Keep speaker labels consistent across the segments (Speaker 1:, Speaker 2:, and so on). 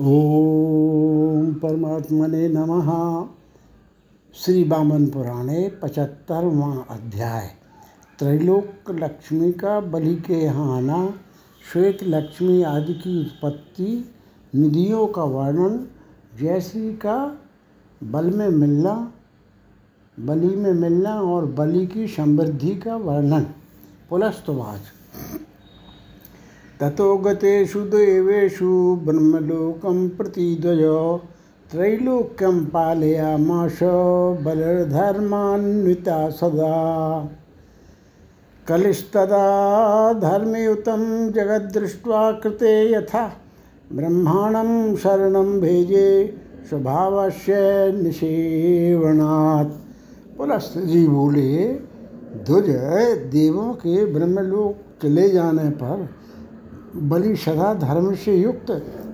Speaker 1: ओम परमात्मने नमः। श्री बामन पुराणे पचहत्तरवां अध्याय। त्रैलोक लक्ष्मी का बलि के यहाँ आना श्वेत लक्ष्मी आदि की उत्पत्ति, निधियों का वर्णन जैसी का बल में मिलना, बलि में मिलना और बलि की समृद्धि का वर्णन। पुलस्तवाच। ततो गतेषु देवेषु ब्रह्मलोकं प्रतिध्वज त्रैलोक्यं पालयामाश बलधर्मान्विता सदा। कलिस्तदा धर्मयुतं जगद्दृष्ट्वा कृते यथा ब्रह्माणं शरणं भेजे, स्वभावस्य निषेवणात्। पुलस्त जी बोले, ध्वज देवों के ब्रह्मलोक चले जाने पर बलि सदा धर्म से युक्त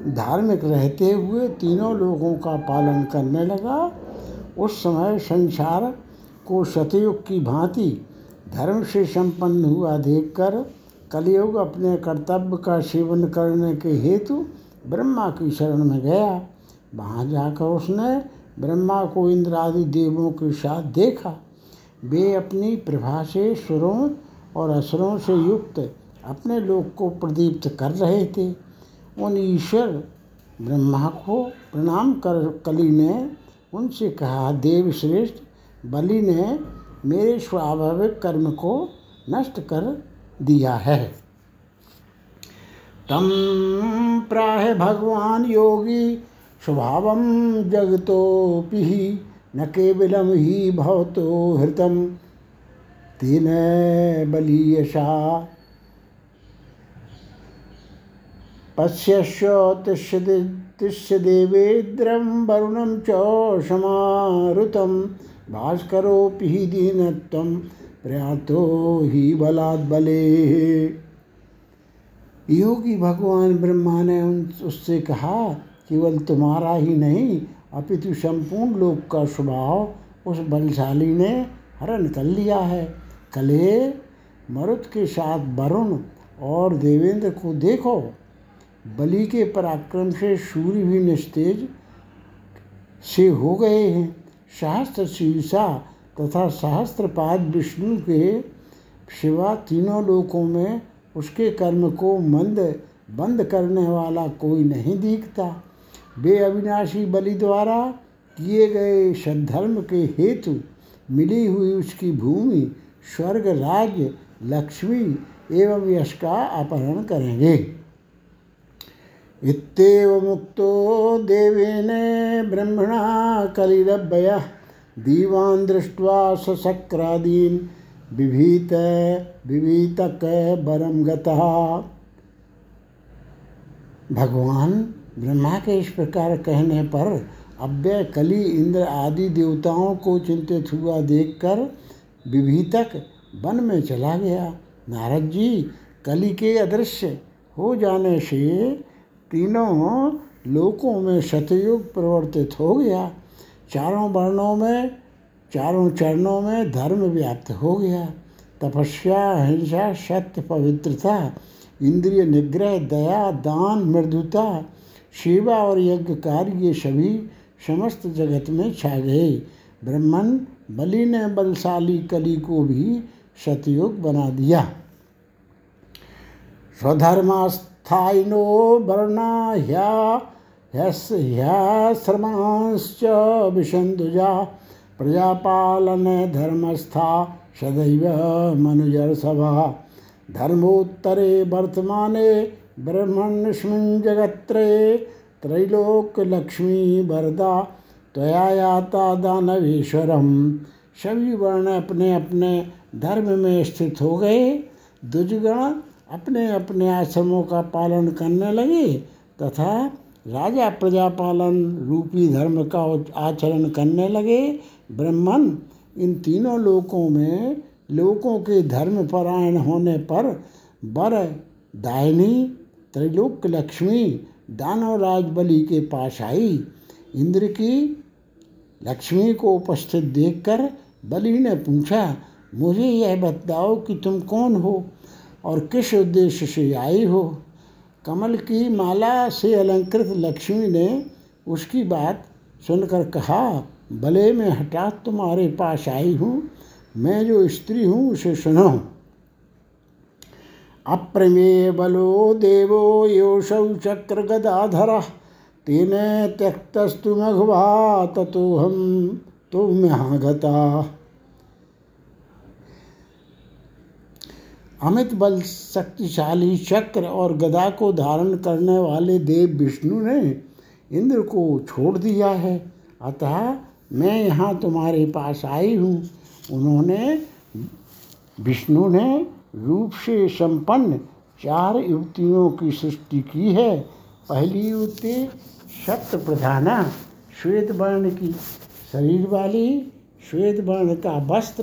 Speaker 1: धार्मिक रहते हुए तीनों लोगों का पालन करने लगा। उस समय संसार को सतयुग की भांति धर्म से संपन्न हुआ देखकर कलयुग अपने कर्तव्य का सेवन करने के हेतु ब्रह्मा की शरण में गया। वहाँ जाकर उसने ब्रह्मा को इंद्र आदि देवों के साथ देखा। वे अपनी प्रभा से सुरों और असुरों से युक्त अपने लोक को प्रदीप्त कर रहे थे। उन ईश्वर ब्रह्मा को प्रणाम कर, कली ने उनसे कहा, देव श्रेष्ठ, बलि ने मेरे स्वाभाविक कर्म को नष्ट कर दिया है। तम प्राह भगवान योगी, स्वभाव जगतोपि न केवलम ही भवतो हृतम। तेन बलीयशा पश्यश्य तिष्य देवेद्रं वरुणं च समारुतं भास्करोऽपि हि प्रयातो ही बलात् बले। योगी भगवान ब्रह्मा ने उन उससे कहा, केवल तुम्हारा ही नहीं, अपितु संपूर्ण लोक का स्वभाव उस बलशाली ने हरण कर लिया है। कले मरुत के साथ वरुण और देवेंद्र को देखो। बलि के पराक्रम से सूर्य भी निस्तेज से हो गए हैं। सहस्त्र शीर्षा तथा सहस्त्रपाद विष्णु के शिवा तीनों लोकों में उसके कर्म को मंद, बंद करने वाला कोई नहीं दिखता। वे अविनाशी बलि द्वारा किए गए सद्धर्म के हेतु मिली हुई उसकी भूमि, स्वर्ग, राज्य, लक्ष्मी एवं यश का अपहरण करेंगे। इत्येव मुक्तो देवेन ब्रह्मणा कलिरभ्यः दीवान् दृष्ट्वा सशक्रादीन् विभीत विभीतक बरम गतः। भगवान ब्रह्मा के इस प्रकार कहने पर अव्यय, कली, इंद्र आदि देवताओं को चिंतित हुआ देखकर विभीतक वन में चला गया। नारद जी, कली के अदृश्य हो जाने से तीनों लोकों में सतयुग प्रवर्तित हो गया। चारों वर्णों में, चारों चरणों में धर्म व्याप्त हो गया। तपस्या, अहिंसा, सत्य, पवित्रता, इंद्रिय निग्रह, दया, दान, मृदुता, सेवा और यज्ञ कार्य, ये सभी समस्त जगत में छा गए। ब्रह्मन बलि ने बलशाली कली को भी सतयुग बना दिया। स्वधर्मास्त स्थायिनो वर्णा ह्या ह्याश्रमांश्च विशन्दुजा, प्रजापालन धर्मस्था सदैव मनुजर्सभा। धर्मोत्तरे वर्तमाने ब्रह्मण्यस्मिन् जगत्त्रये त्रैलोक्यलक्ष्मी वरदा, त्वया याता दानवेश्वरम सभी वर्ण अपने अपने धर्म में स्थित हो गए। दुजगण अपने अपने आश्रमों का पालन करने लगे तथा राजा प्रजापालन रूपी धर्म का आचरण करने लगे। ब्रह्मन इन तीनों लोकों में लोकों के धर्म परायण होने पर बर, दायनी, त्रिलोक लक्ष्मी, दानव राज बलि के पास आई। इंद्र की लक्ष्मी को उपस्थित देखकर बलि ने पूछा, मुझे यह बताओ कि तुम कौन हो? और किस उद्देश्य से आई हो? कमल की माला से अलंकृत लक्ष्मी ने उसकी बात सुनकर कहा, भले मैं हठात तुम्हारे पास आई हूँ, मैं जो स्त्री हूँ उसे सुनो। अप्रमेय बलो देवो योषौ चक्र गदाधर, तेन त्यक्तस्तु मघवा, ततो हम तो महागता अमित बल शक्तिशाली चक्र और गदा को धारण करने वाले देव विष्णु ने इंद्र को छोड़ दिया है। अतः मैं यहाँ तुम्हारे पास आई हूँ। उन्होंने विष्णु ने रूप से संपन्न चार युवतियों की सृष्टि की है। पहली युवती सप्त प्रधाना, श्वेत वर्ण की। शरीर वाली, श्वेत वर्ण का वस्त्र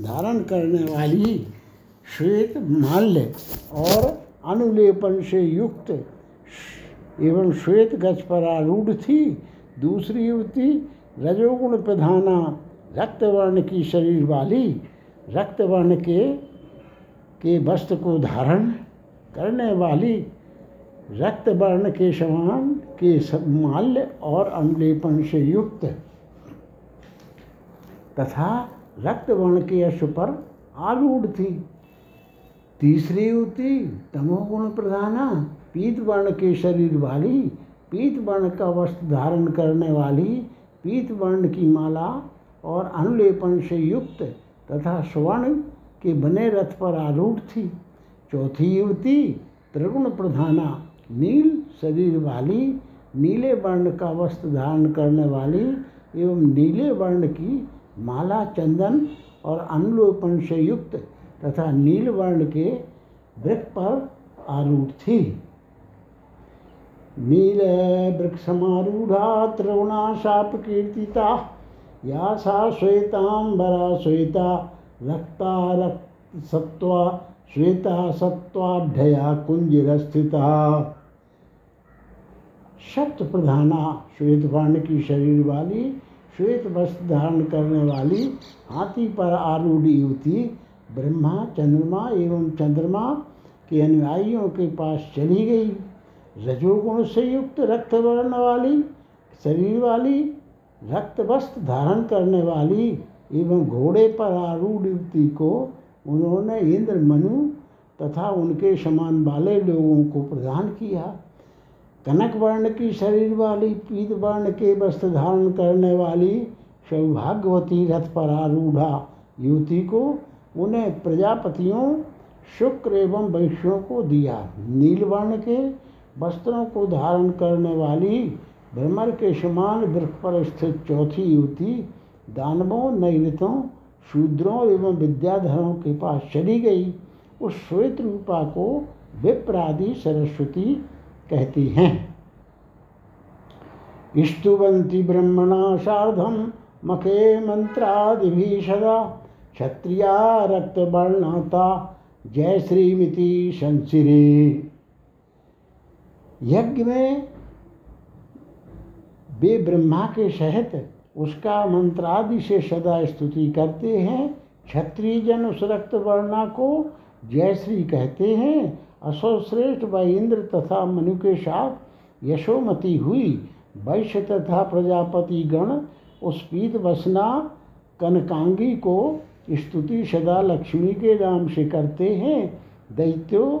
Speaker 1: धारण करने वाली। श्वेत माल्य और अनुलेपन से युक्त एवं श्वेत गज पर आरूढ़ थी। दूसरी युवती रजोगुण प्रधाना, रक्तवर्ण की शरीर वाली, रक्तवर्ण के के वस्त्र को धारण करने वाली रक्त वर्ण के समान के माल्य और अनुलेपन से युक्त। तथा रक्त वर्ण के अश्व पर आरूढ़ थी। तीसरी युवती तमोगुण प्रधाना, पीत वर्ण के शरीर वाली, पीत वर्ण का वस्त्र धारण करने वाली, पीत वर्ण की माला और अनुलेपन से युक्त तथा स्वर्ण के बने रथ पर आरूढ़ थी। चौथी युवती त्रिगुण प्रधाना, नील शरीर वाली, नीले वर्ण का वस्त्र धारण करने वाली एवं नीले वर्ण की माला चंदन और अनुलोपन से युक्त तथा नील वर्ण के वृक्ष पर आरूढ़। थी नील वृक्षमारूढ़ा त्रिगुणा शाप कीर्तिता या सा श्वेतांबरा श्वेता रक्ता रक्त सत्वा श्वेता सत्वाढ्यया कुंजरस्थिता सप्त प्रधाना श्वेत वर्ण की शरीर वाली श्वेत वस्त्र धारण करने वाली, हाथी पर आरूढ़ युवती ब्रह्मा, चंद्रमा एवं चंद्रमा के अनुयायियों के पास चली गई। रजोगुण से युक्त रक्त वर्ण वाली, शरीर वाली, रक्त वस्त्र धारण करने वाली एवं घोड़े पर आरूढ़ युवती को उन्होंने इंद्र, मनु तथा उनके समान वाले लोगों को प्रदान किया। कनक वर्ण की शरीर वाली, पीत वर्ण के वस्त्र धारण करने वाली, सौभाग्यवती रथ पर आरूढ़ा युवती को उन्हें प्रजापतियों, शुक्र एवं वैश्यों को दिया। नीलवर्ण के वस्त्रों को धारण करने वाली भ्रमर के समान वृक्ष पर स्थित चौथी युवती दानवों नैरितों शूद्रों एवं विद्याधरों के पास चली गई। उस श्वेत रूपा को विप्रादि सरस्वती कहती हैं। स्तुवंती ब्रह्मणा साधम मखे मंत्रादि भी सदा। क्षत्रिया रक्तवर्णता जय श्रीमिति संसिरे यज्ञ में वे ब्रह्मा के सहित उसका मंत्रादि से सदा स्तुति करते हैं। क्षत्रिय जन उस रक्त वर्णा को जयश्री कहते हैं। अशोश्रेष्ठ व इंद्र तथा मनु के साथ यशोमती हुई। वैश्य तथा प्रजापति गण उस पीत वसना कनकांगी को स्तुति सदा लक्ष्मी के नाम से करते हैं। दैत्यों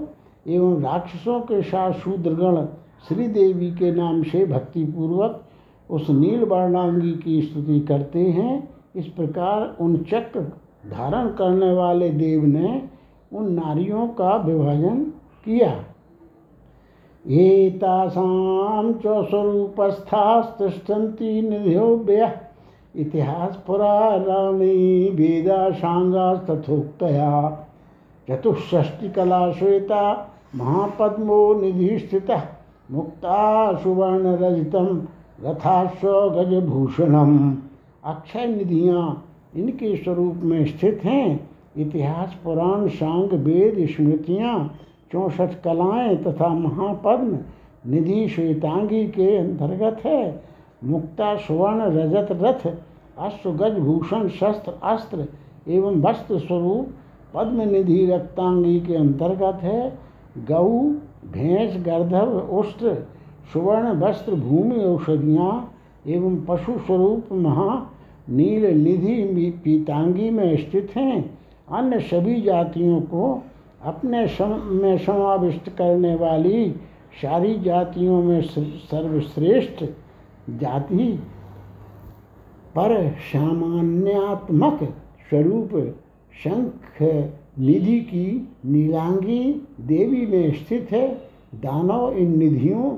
Speaker 1: एवं राक्षसों के साथ शूद्रगण श्रीदेवी के नाम से भक्तिपूर्वक उस नील वर्णांगी की स्तुति करते हैं। इस प्रकार उन चक्र धारण करने वाले देव ने उन नारियों का विभाजन किया। एतासां च स्वरूपस्थास्तिष्ठन्ति निध्यो व्यय। इतिहास पुराणी वेदा सांगा तथोक्तया सांगास्तथोक्तया चतुष्षष्टिकला श्वेता महापद्मो निधि मुक्ता सुवर्ण रजतम रथाश्व गजभूषणम अक्षय निधियाँ इनके स्वरूप में स्थित हैं। इतिहास, पुराण, सांग, वेद, स्मृतियाँ, चौंसठ कलाएँ तथा महापद्म निधि श्वेतांगी के अंतर्गत है। मुक्ता, सुवर्ण, रजत, रथ, अश्वगज, भूषण, शस्त्र, अस्त्र एवं वस्त्र स्वरूप पद्म निधि रक्तांगी के अंतर्गत है। गऊ, भैंस, गर्धव, उष्ट्र, सुवर्ण, वस्त्र, भूमि, औषधियाँ एवं पशु स्वरूप महा नील निधि पीतांगी में स्थित हैं। अन्य सभी जातियों को अपने सम, में समाविष्ट करने वाली सारी जातियों में सर्वश्रेष्ठ जाति पर सामान्यात्मक स्वरूप शंख निधि की नीलांगी देवी में स्थित है। दानव इन निधियों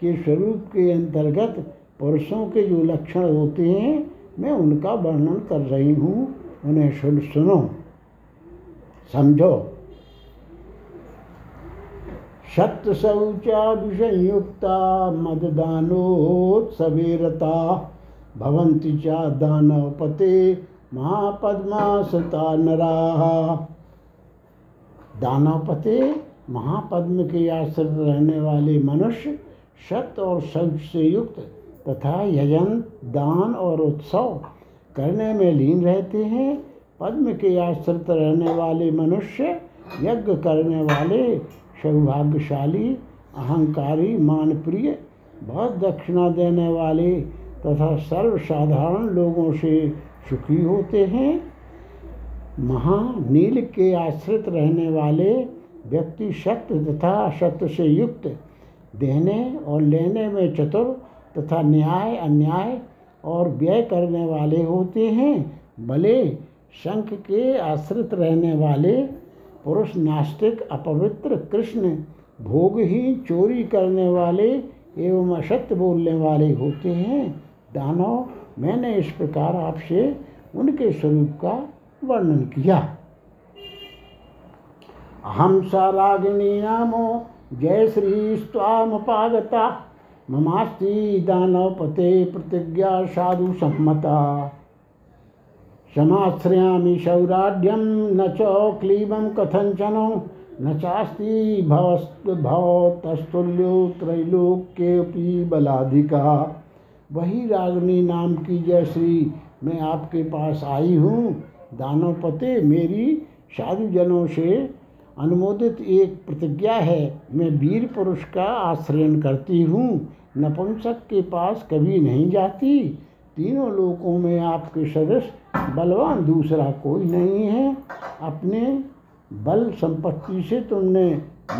Speaker 1: के स्वरूप के अंतर्गत पुरुषों के जो लक्षण होते हैं, मैं उनका वर्णन कर रही हूँ। उन्हें सुन, सुनो। समझो। सत्य शौचा विषयुक्ता मददानोत्सवेरता, भवन्ति च दानवपते महापद्मासता नरा। दानवपते, महापद्म के आश्रित रहने वाले मनुष्य शत और शौच से युक्त तथा यजन, दान और उत्सव करने में लीन रहते हैं। पद्म के आश्रित रहने वाले मनुष्य यज्ञ करने वाले सौभाग्यशाली, अहंकारी, मानप्रिय, बहुत दक्षिणा देने वाले तथा सर्वसाधारण लोगों से सुखी होते हैं। महानील के आश्रित रहने वाले व्यक्ति सत्य तथा सत्य से युक्त, देने और लेने में चतुर तथा न्याय, अन्याय और व्यय करने वाले होते हैं। भले शंख के आश्रित रहने वाले पुरुष नास्तिक अपवित्र कृष्ण भोग ही चोरी करने वाले एवं असत्य बोलने वाले होते हैं। दानव, मैंने इस प्रकार आपसे उनके स्वरूप का वर्णन किया। हम सा रागिणी नामो, जय श्री स्वामपागता दानव पते प्रतिज्ञा साधु सम्मता। समाश्रयामि सौराढ्यम न च क्लीबं कथंचन न चास्ति भवतस्तुल्यो त्रैलोक्यपि बलाधिका वही रागनी नाम की जय मैं आपके पास आई हूँ। दानवपते मेरी साधुजनों से अनुमोदित एक प्रतिज्ञा है। मैं वीर पुरुष का आश्रयन करती हूँ। नपुंसक के पास कभी नहीं जाती। तीनों लोकों में आपके सदस्य बलवान दूसरा कोई नहीं है। अपने बल संपत्ति से तुमने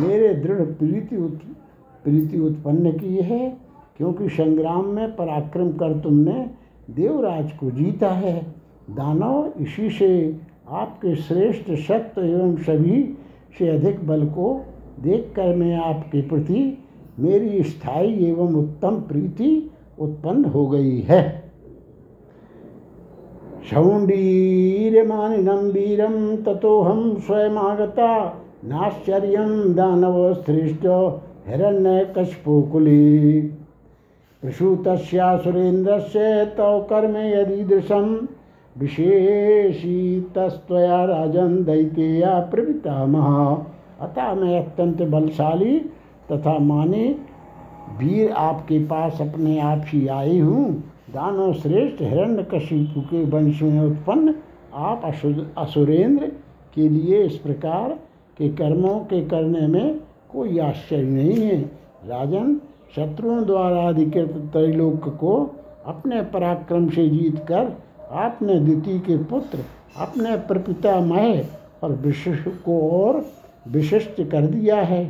Speaker 1: मेरे दृढ़ प्रीति उत, प्रीति उत्पन्न की है क्योंकि संग्राम में पराक्रम कर तुमने देवराज को जीता है। दानव इसी से आपके श्रेष्ठ सत्य एवं सभी से अधिक बल को देखकर मैं आपके प्रति मेरी स्थायी एवं उत्तम प्रीति उत्पन्न हो गई है। शौंडीरमानिनं वीरं ततोऽहं स्वयमागता, नाश्चर्यं दानवस्थृष्ट हिरण्यकशपुकुली। प्रसूतस्यासुरेन्द्रस्य तव कर्म यदीदृशं, विशेषितस्त्वया राजन दैतेया प्रपितामह अतः मैं अत्यंत बलशाली तथा माने, वीर आपके पास अपने आप ही आई हूँ। दानव श्रेष्ठ हिरण्य कशिपु के वंश में उत्पन्न आप असुरेंद्र के लिए इस प्रकार के कर्मों के करने में कोई आश्चर्य नहीं है। राजन, शत्रुओं द्वारा अधिकृत त्रैलोक को अपने पराक्रम से जीतकर आपने द्वितीय के पुत्र, अपने प्रपिता मह और विशिष्ट को और विशिष्ट कर दिया है।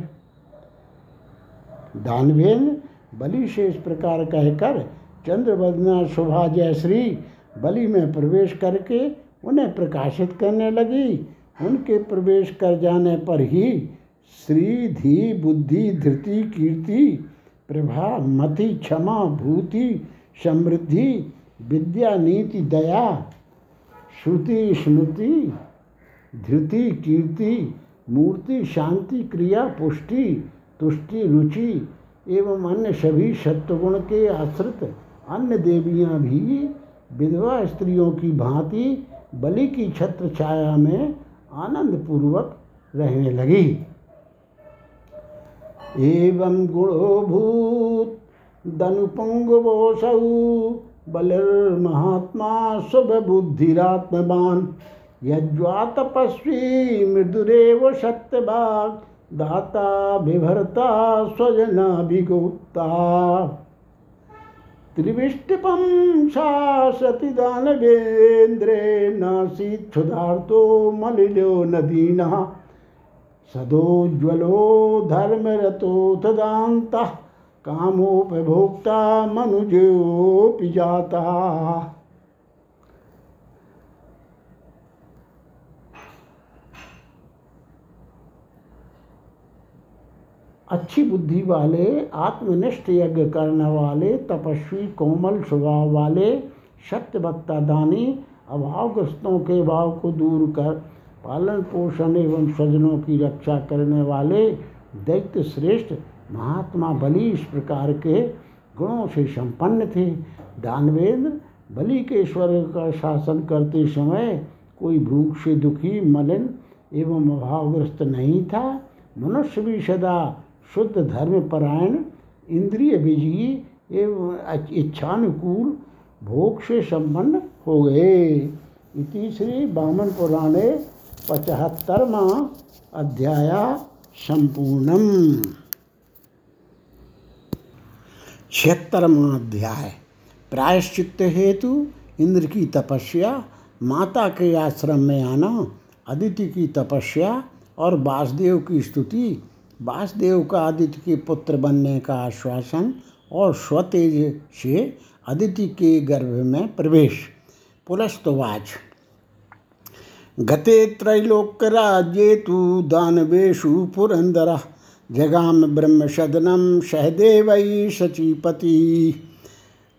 Speaker 1: दानवेन बलि से इस प्रकार कहकर चंद्रवदना शोभा जय श्री बलि में प्रवेश करके उन्हें प्रकाशित करने लगी। उनके प्रवेश कर जाने पर ही श्री धी बुद्धि धृति कीर्ति प्रभा मति क्षमा भूति समृद्धि विद्या नीति दया श्रुति स्मृति धृति कीर्ति मूर्ति शांति क्रिया पुष्टि तुष्टि रुचि एवं अन्य सभी सत्वगुण के आश्रित अन्य देवियाँ भी, विधवा स्त्रियों की भांति बलि की छत्र छाया में आनंद पूर्वक रहने लगी। एवं गुणोभूत दनुपुंगवोसौ बलिर्महात्मा शुभ बुद्धिरात्मान यज्वा तपस्वी मृदुरेव सत्यवाग दाता बिभर्ता स्वजनाभिगोप्ता। त्रिविष्टिपं शासति दानवेन्द्रे नासीत् क्षुधार्तो मलिलो नदीनः सदोज्वलो धर्मरतो दान्तः कामोपभोक्ता मनुजोऽपि जाता। अच्छी बुद्धि वाले, आत्मनिष्ठ यज्ञ करने वाले, तपस्वी, कोमल स्वभाव वाले सत्यवक्ता दानी अभावग्रस्तों के भाव को दूर कर, पालन पोषण एवं स्वजनों की रक्षा करने वाले, दैत्य श्रेष्ठ, महात्मा बलि इस प्रकार के गुणों से संपन्न थे। दानवेंद्र बलि के स्वर्ग का शासन करते समय कोई भूख से दुखी, मलिन एवं अभावग्रस्त नहीं था। मनुष्य भी सदा शुद्ध धर्मपरायण इंद्रिय विजयी एवं इच्छानुकूल भोग से संपन्न हो गए। इति श्री बामन पुराणे पचहत्तरवा अध्याय संपूर्णम। छिहत्तरवा अध्याय। प्रायश्चित हेतु इंद्र की तपस्या, माता के आश्रम में आना, अदिति की तपस्या और वासुदेव की स्तुति वासुदेव का आदित्य के पुत्र बनने का आश्वासन और स्वतेज से अदिति के गर्भ में प्रवेश। पुलस्तवाच गते त्रैलोक्यराज्ये तो दानवेशु पुरंदर। जगाम ब्रह्मसदनम सहदेव शचीपति।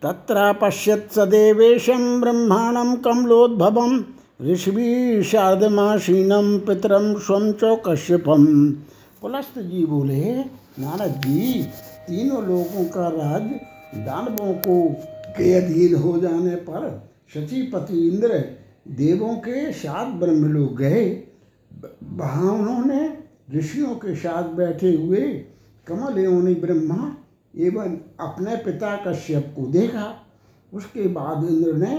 Speaker 1: तत्र पश्यत् सदेवेशं ब्रह्माणं कमलोद्भवं। ऋषि शारदमासीनम पितरम स्वम चौकश्यपम। पुलस्त जी बोले, नारद जी, तीनों लोगों का राज दानवों को के अधीन हो जाने पर शचीपति इंद्र देवों के सात ब्रह्मलोक गए। वहाँ उन्होंने ऋषियों के साथ बैठे हुए कमल योनि ब्रह्मा एवं अपने पिता कश्यप को देखा। उसके बाद इंद्र ने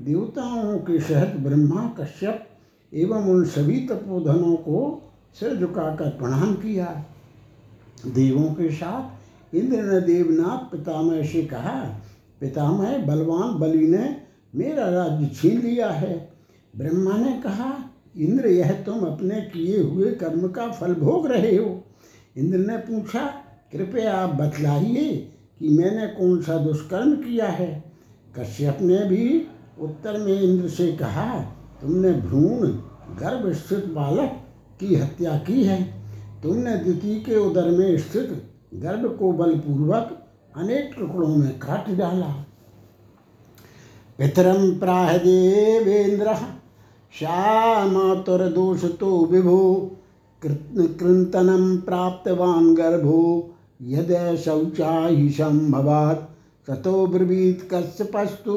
Speaker 1: देवताओं के सहित ब्रह्मा, कश्यप एवं उन सभी तपोधनों को सिर झुकाकर प्रणाम किया। देवों के साथ इंद्र ने देवनाथ पितामह से कहा, पितामह, बलवान बलि ने मेरा राज्य छीन लिया है। ब्रह्मा ने कहा, इंद्र, यह तुम अपने किए हुए कर्म का फल भोग रहे हो? इंद्र ने पूछा, कृपया आप बतलाइए कि मैंने कौन सा दुष्कर्म किया है? कश्यप ने भी उत्तर में इंद्र से कहा, तुमने भ्रूण, गर्भ स्थित बालक की हत्या की है तुमने द्वितीय के उदर में स्थित गर्भ को बलपूर्वक अनेक टुकड़ों में काट डाला। पितरम प्राह देवेंद्र श्यामातुरदोषतो विभो कृन्तनं प्राप्तवान् गर्भो, यद शौचाहि सम्भवात्, ततो ब्रवीत् कश्यपस्तु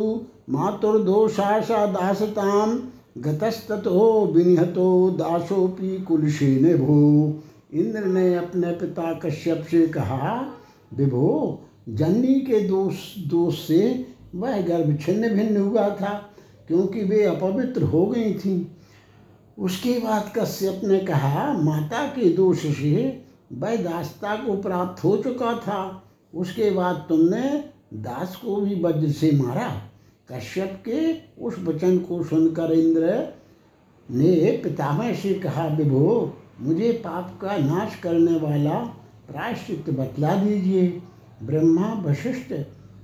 Speaker 1: मातुर्दोषाशा दासतां गतस्ततो विनिहतो दासोपि कुलशेन भो इंद्र ने अपने पिता कश्यप से कहा, विभो, जन्नी के दोष दोष से वह गर्भ छिन्न भिन्न हुआ था, क्योंकि वे अपवित्र हो गई थी। उसके बाद कश्यप ने कहा, माता के दोष से वह दासता को प्राप्त हो चुका था। उसके बाद तुमने दास को भी वज्र से मारा। कश्यप के उस वचन को सुनकर इंद्र ने पितामह से कहा, विभो, मुझे पाप का नाश करने वाला प्रायश्चित बतला दीजिए। ब्रह्मा, वशिष्ठ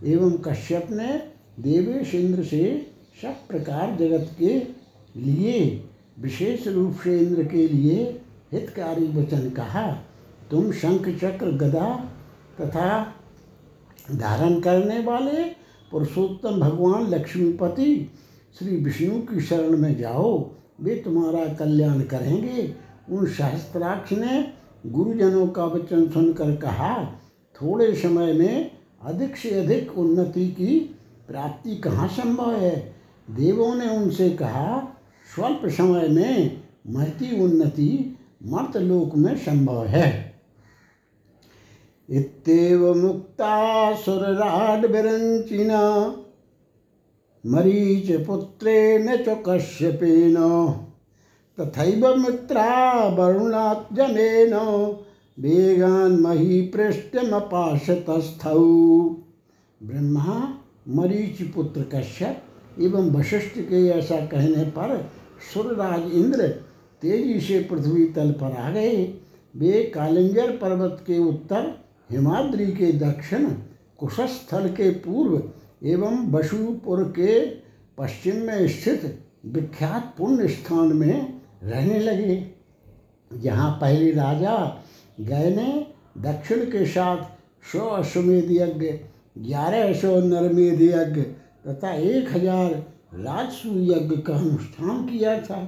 Speaker 1: एवं कश्यप ने देवेश इंद्र से सब प्रकार जगत के लिए, विशेष रूप से इंद्र के लिए हितकारी वचन कहा। तुम शंख, चक्र, गदा तथा धारण करने वाले पुरुषोत्तम भगवान लक्ष्मीपति श्री विष्णु की शरण में जाओ, वे तुम्हारा कल्याण करेंगे। उन सहस्त्राक्ष ने गुरुजनों का वचन सुनकर कहा, थोड़े समय में अधिक से अधिक उन्नति की प्राप्ति कहाँ संभव है? देवों ने उनसे कहा, स्वल्प समय में महती उन्नति मर्तलोक में संभव है। इत्येव मुक्ता मरीच पुत्रेण च कश्यपेन। तथैव मित्रा वरुणात्जनेन। वेगान मही पृष्ठमपाशतस्थौ ब्रह्मा, मरीच पुत्र कश्यप एवं वशिष्ठ के ऐसा कहने पर सुरराज इंद्र तेज़ी से पृथ्वी तल पर आ गए। वे कालिंजर पर्वत के उत्तर हिमाद्री के दक्षिण कुशस्थल के पूर्व एवं बशुपुर के पश्चिम में स्थित विख्यात पुण्य स्थान में रहने लगे, जहाँ पहले राजा गए ने दक्षिण के साथ सौ अश्वमेध यज्ञ, ग्यारह सौ नरमेध यज्ञ तथा एक हज़ार राजसू यज्ञ का अनुष्ठान किया था।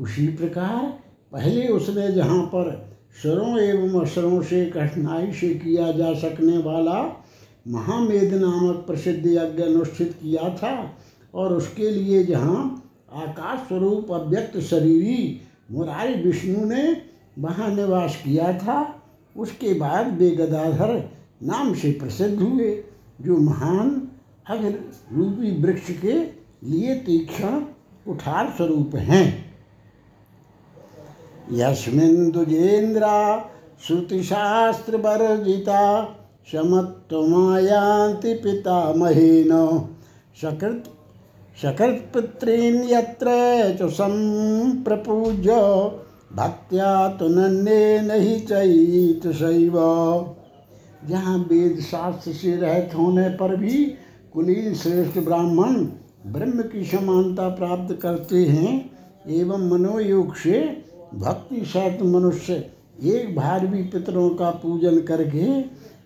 Speaker 1: उसी प्रकार पहले उसने जहाँ पर स्वरों एवं अक्षरों से कठिनाई से किया जा सकने वाला महामेद नामक प्रसिद्ध यज्ञ अनुष्ठित किया था और उसके लिए जहाँ आकाश स्वरूप अव्यक्त शरीरी मुरारी विष्णु ने वहाँ निवास किया था, उसके बाद वे गदाधर नाम से प्रसिद्ध हुए, जो महान अग्र रूपी वृक्ष के लिए तीक्षण कुठार स्वरूप हैं। यस्मिन् दुजेन्द्रा श्रुतिशास्त्रवर्जिता समत्वमायान्ति पितामहेन। सकृत् सकृत्पुत्रीन् यत्र च सम्प्रपूज्य, भक्त्या तु नन्येन हि चैतसैव जहाँ वेद शास्त्र से रहित होने पर भी कुलीन श्रेष्ठ ब्राह्मण ब्रह्म की समानता प्राप्त करते हैं, एवं मनोयोग से भक्ति सहित मनुष्य एक भारवी पितरों का पूजन करके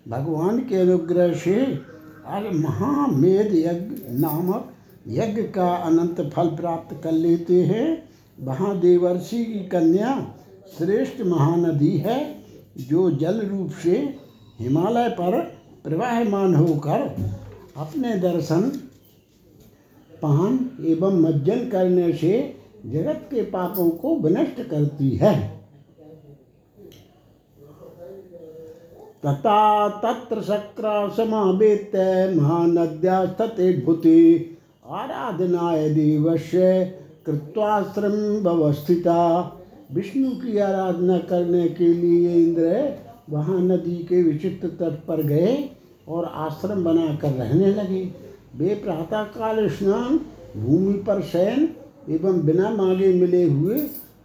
Speaker 1: भगवान के अनुग्रह से आज महामेध यज्ञ नामक यज्ञ का अनंत फल प्राप्त कर लेते हैं। वहाँ देवर्षि की कन्या श्रेष्ठ महानदी है, जो जल रूप से हिमालय पर प्रवाहमान होकर अपने दर्शन, पान एवं मज्जन करने से जगत के पापों को विनष्ट करती है। तथा तत्र शक्र समावेत महानद्यास्तते भूति आराधनाय देवस्य कृत्वाश्रम व्यवस्थिता। विष्णु की आराधना करने के लिए इंद्र वहाँ नदी के विचित्र तट पर गए और आश्रम बनाकर रहने लगे। वे प्रातःकाल स्नान, भूमि पर शयन एवं बिना मांगे मिले हुए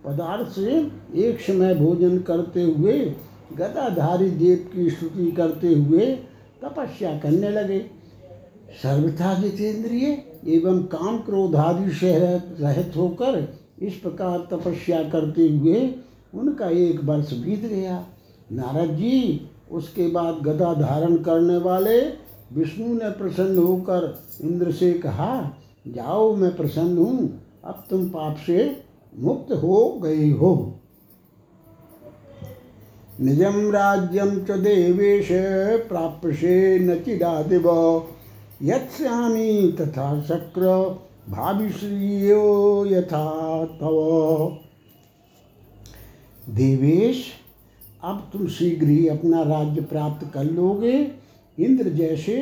Speaker 1: पदार्थ से एक समय भोजन करते हुए, गदाधारी देव की स्तुति करते हुए तपस्या करने लगे। सर्वथा जितेंद्रिय एवं काम क्रोधादि से रहित होकर इस प्रकार तपस्या करते हुए उनका एक वर्ष बीत गया। नारद जी, उसके बाद गदा धारण करने वाले विष्णु ने प्रसन्न होकर इंद्र से कहा, जाओ, मैं प्रसन्न हूँ। अब तुम पाप से मुक्त हो गई हो। निजम राज्यम च देवेश प्राप्यसे न चिदादिव। यत्स्यामी तथा शक्र भाविश्रियो यथा तव। देवेश, अब तुम शीघ्र ही अपना राज्य प्राप्त कर लोगे। इंद्र जैसे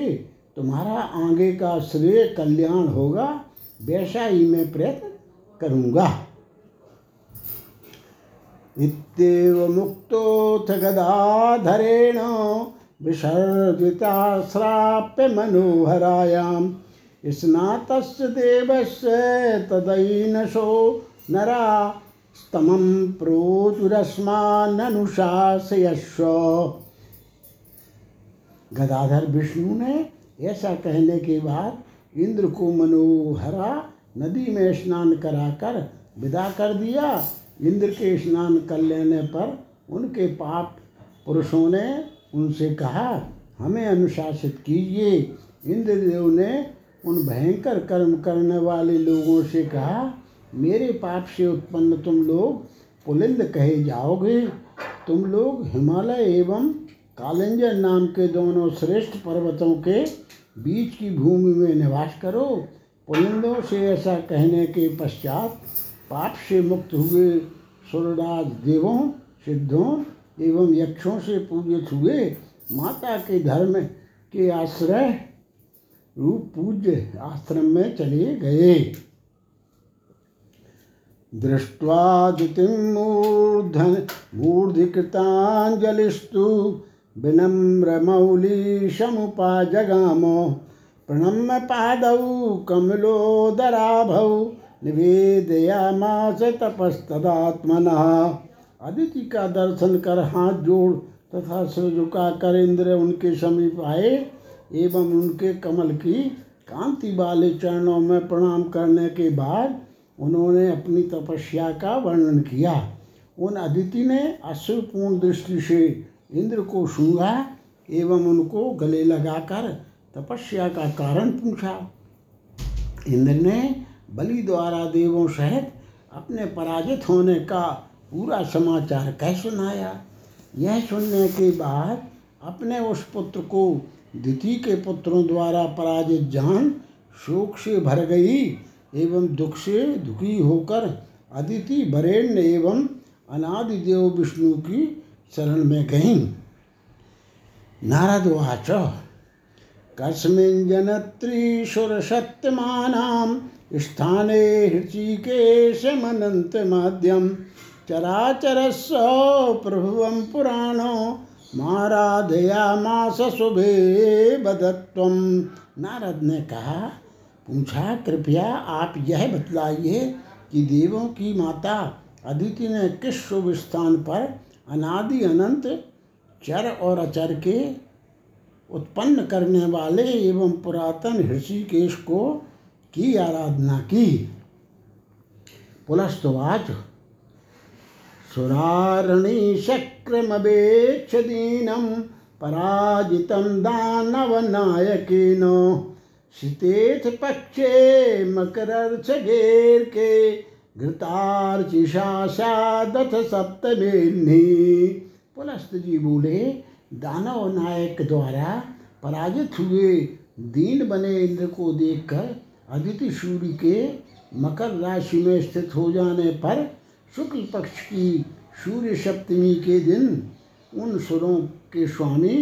Speaker 1: तुम्हारा आगे का श्रेय कल्याण होगा, वैसा ही मैं प्रयत्न करूँगा। इत्येव मुक्तोऽथ गदाधरेण विसर्जिताश्राप्य मनोहरायां। स्नातस्य देवस्य तदैनशो नरा स्तमं प्रोचुरस्मान्नुशासयस्व गदाधर विष्णु ने ऐसा कहने के बाद इंद्र को मनोहरा नदी में स्नान कराकर विदा कर दिया। इंद्र के स्नान कर लेने पर उनके पाप पुरुषों ने उनसे कहा, हमें अनुशासित कीजिए। इंद्रदेव ने उन भयंकर कर्म करने वाले लोगों से कहा, मेरे पाप से उत्पन्न तुम लोग पुलिंद कहे जाओगे। तुम लोग हिमालय एवं कालिंजर नाम के दोनों श्रेष्ठ पर्वतों के बीच की भूमि में निवास करो। पुलिंदों से ऐसा कहने के पश्चात पाप से मुक्त हुए सुरराज देवों, सिद्धों एवं यक्षों से पूजित हुए माता के धर्म के आश्रय रूप पूज्य आश्रम में चले गए। दृष्ट्वादितिं मूर्धन मूर्धिकृताञ्जलिस्तु विनम्रमौलीशमुपाजगाम प्रणम्य पादौ कमलोदराभौ निवेदयामास तपस्तदात्मनः। अदिति का दर्शन कर हाथ जोड़ तथा सिर झुका कर इंद्र उनके समीप आए एवं उनके कमल की कांति वाले चरणों में प्रणाम करने के बाद उन्होंने अपनी तपस्या का वर्णन किया। उन अदिति ने अश्रुपूर्ण दृष्टि से इंद्र को सूंघा एवं उनको गले लगाकर तपस्या का कारण पूछा। इंद्र ने बलि द्वारा देवों सहित अपने पराजित होने का पूरा समाचार कह सुनाया। यह सुनने के बाद अपने उस पुत्र को दिति के पुत्रों द्वारा पराजित जान शोक से भर गई एवं दुख से दुखी होकर अदिति वरेण्य एवं अनादि देव विष्णु की शरण में गई। नारद नारदवाच कस्मिन् जनत्रीशुरसत्यमानां स्थाने हृषिकेशमनन्तमाद्यं चराचरस्य प्रभुवं पुराणो माराधयामास शुभे बदत्वम नारद ने कहा, पूछा, कृपया आप यह बतलाइए कि देवों की माता अदिति ने किस शुभ स्थान पर अनादि अनंत चर और अचर के उत्पन्न करने वाले एवं पुरातन ऋषिकेश को की आराधना की। पुलस्तवाच सुरारणीशक्रमवेक्षदीनं पराजितं दानवनायकेन शीतेथ पक्षे मकरर्षगेर्के घृतार्चिषा सादथ सप्तमेन्ही पुलस्त जी बोले दानव नायक द्वारा पराजित हुए दीन बने इंद्र को देखकर अदिति सूर्य के मकर राशि में स्थित हो जाने पर शुक्ल पक्ष की सूर्य सप्तमी के दिन उन सुरों के स्वामी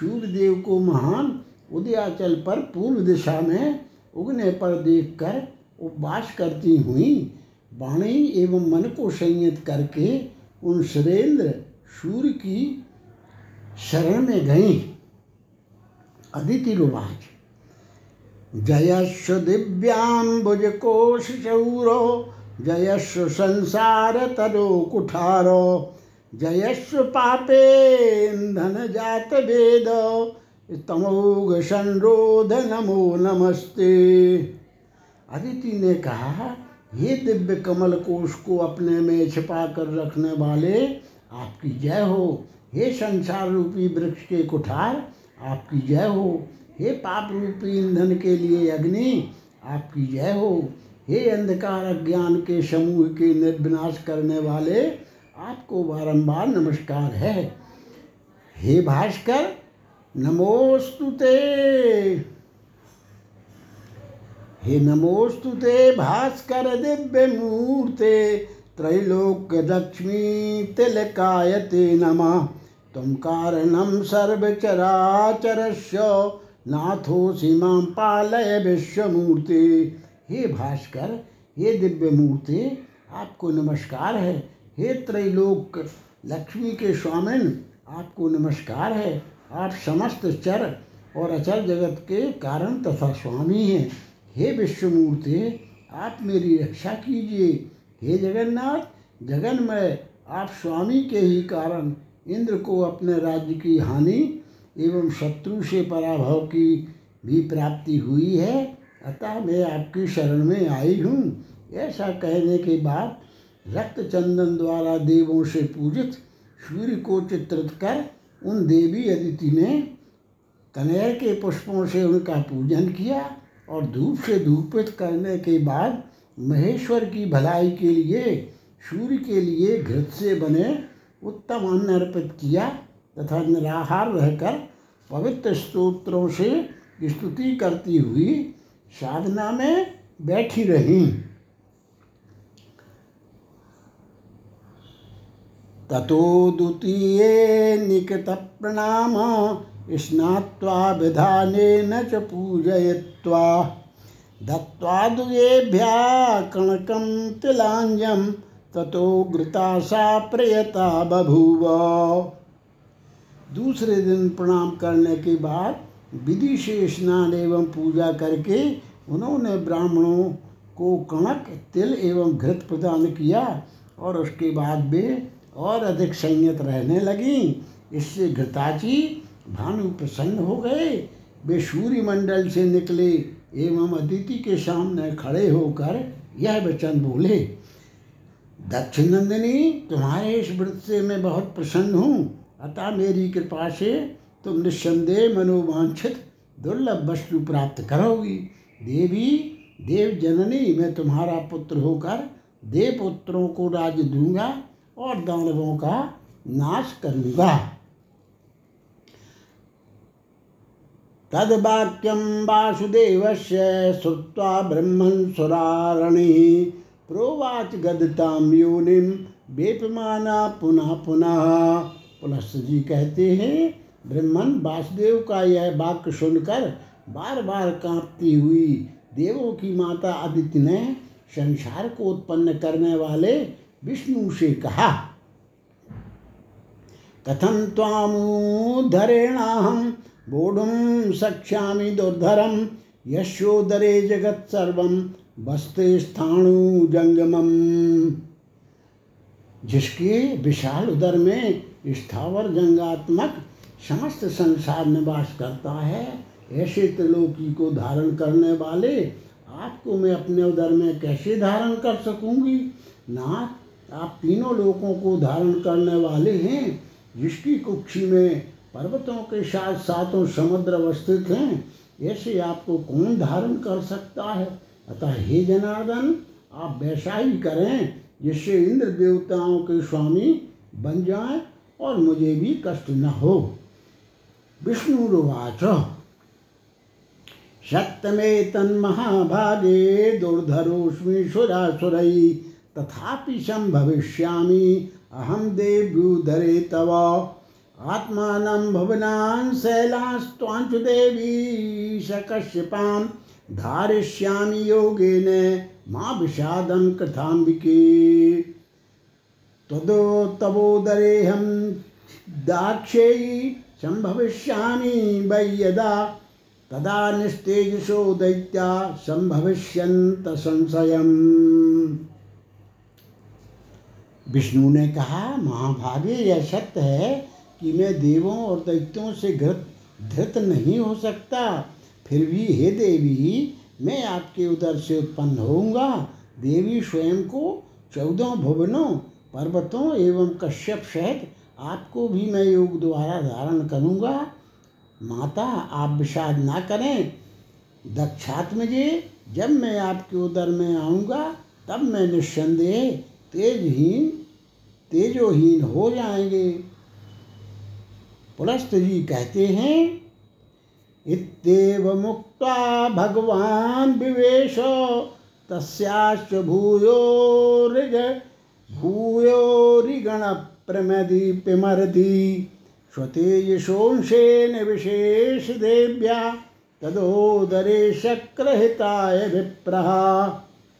Speaker 1: सूर्यदेव को महान उदयाचल पर पूर्व दिशा में उगने पर देखकर उपवास करती हुई वाणी एवं मन को संयत करके उन सुरेंद्र सूर्य की शरण में गई। अदिति रुवाच जयस्व दिव्यांबुज कोश चौरो, जयस्व संसार तरो कुठारो, जयस्व पापे धन जात वेद तमोग संरोध नमो नमस्ते। अदिति ने कहा हे दिव्य कमल कोश को अपने में छिपा कर रखने वाले, आपकी जय हो। हे संसार रूपी वृक्ष के कुठार, आपकी जय हो। हे पाप रूपी ईंधन के लिए अग्नि, आपकी जय हो। हे अंधकार अज्ञान के समूह के निर्विनाश करने वाले, आपको बारंबार नमस्कार है। हे भास्कर नमोस्तुते हे नमोस्तुते भास्कर दिव्य मूर्ते त्रैलोक्य लक्ष्मी तिलकायते नमः। तुम कारणम सर्वचराचरस्य। नाथोऽसि माँ पालय विश्वमूर्ति। हे भास्कर, हे दिव्य मूर्ति आपको नमस्कार है। हे त्रैलोक, लक्ष्मी के स्वामिन, आपको नमस्कार है। आप समस्त चर और अचर जगत के कारण तथा स्वामी हैं। हे विश्वमूर्ति, आप मेरी रक्षा कीजिए। हे जगन्नाथ जगन में आप स्वामी के ही कारण इंद्र को अपने राज्य की हानि एवं शत्रु से पराभव की भी प्राप्ति हुई है। अतः मैं आपकी शरण में आई हूँ। ऐसा कहने के बाद रक्त चंदन द्वारा देवों से पूजित सूर्य को चित्रित कर उन देवी अदिति ने कनेर के पुष्पों से उनका पूजन किया और धूप से धूपित करने के बाद महेश्वर की भलाई के लिए, सूर्य के लिए घृत से बने उत्तम अन्न अर्पित किया तथा निराहार रहकर पवित्र स्तोत्रों से स्तुति करती हुई साधना में बैठी रहीं। ततो द्वितीये निकटप्रणाम स्नात्वा विधानेन च पूजयित्वा दत्वादुयेभ्या कणकं तिलाञ्जं ततो घृता सा प्रियता बभूव। दूसरे दिन प्रणाम करने के बाद विधि से स्नान एवं पूजा करके उन्होंने ब्राह्मणों को कणक, तिल एवं घृत प्रदान किया और उसके बाद वे और अधिक संयत रहने लगी। इससे घृताची भानु प्रसन्न हो गए। वे सूर्य मंडल से निकले एवं अदिति के सामने खड़े होकर यह वचन बोले दक्षिणंदिनी तुम्हारे इस व्रत से मैं बहुत प्रसन्न हूँ। अतः मेरी कृपा से तुम निस्संदेह मनोवांछित, दुर्लभ वस्तु प्राप्त करोगी। देवी देव जननी मैं तुम्हारा पुत्र होकर देव पुत्रों को राज्य दूँगा और दानवों का नाश करूँगा तद्वाक्यम वासुदेवस्य श्रुत्वा ब्रह्मन् सुरारणि। प्रोवाच गदताम योनिम बेपमाना पुनः पुनः। पुलस्त जी कहते हैं, ब्रह्मन वासुदेव का यह वाक्य सुनकर बार बार कांपती हुई देवों की माता आदित्य ने संसार को उत्पन्न करने वाले विष्णु से कहा कथम तामुद्धरेणाहम बोढ़ुम सख्यामि दुर्धरम यशोदरे जगत सर्वम बस्ते स्थाणु जंगमम। जिसके विशाल उदर में स्थावर जंगात्मक समस्त संसार निवास करता है, ऐसे त्रिलोकी को धारण करने वाले, आपको मैं अपने उदर में कैसे धारण कर सकूँगी? नाथ आप तीनों लोगों को धारण करने वाले हैं, जिसकी कुक्षी में पर्वतों के साथ सातों समुद्र अवस्थित हैं, ऐसे आपको कौन धारण कर सकता है? अतः हे जनार्दन, आप वैसा ही करें, जिससे इंद्र देवताओं के स्वामी बन जाएँ और मुझे भी कष्ट न हो। विष्णुरुवाच सप्तमे तन्महाभागे दुर्धरोऽस्मि सुरासुरै, तथापि सम्भविष्यामि अहं देव्युदरे तव। आत्मानं भवनान् शैलास्त्वाञ्चु देवी धारिष्यामि योगेन मा विषादं कृथाम्बिके। तवोदरेऽहं दाक्षेयी सम्भविष्यामि वै यदा तदा निस्तेजसो दैत्या संभविष्यंत संशयम। विष्णु ने कहा, महाभागे यह सत्य है कि मैं देवों और दैत्यों से घृत धृत नहीं हो सकता। फिर भी, हे देवी, मैं आपके उदर से उत्पन्न होऊँगा। देवी स्वयं को चौदह भुवनों, पर्वतों एवं कश्यप सहित आपको भी मैं योग द्वारा धारण करूँगा। माता, आप विषाद ना करें। दक्षात्म जी जब मैं आपके उदर में आऊँगा, तब मैं निस्संदेह तेजहीन, तेजोहीन हो जाएँगे। पुलस्त जी कहते हैं इत्येव मुक्ता भगवान विवेश, तस्याश्च भूयोरिग भूयोरिगण प्रमदि पिमरति स्वतेजसोंशेन विशेषदेव्या तदोदरे शक्रहिताय विप्रः।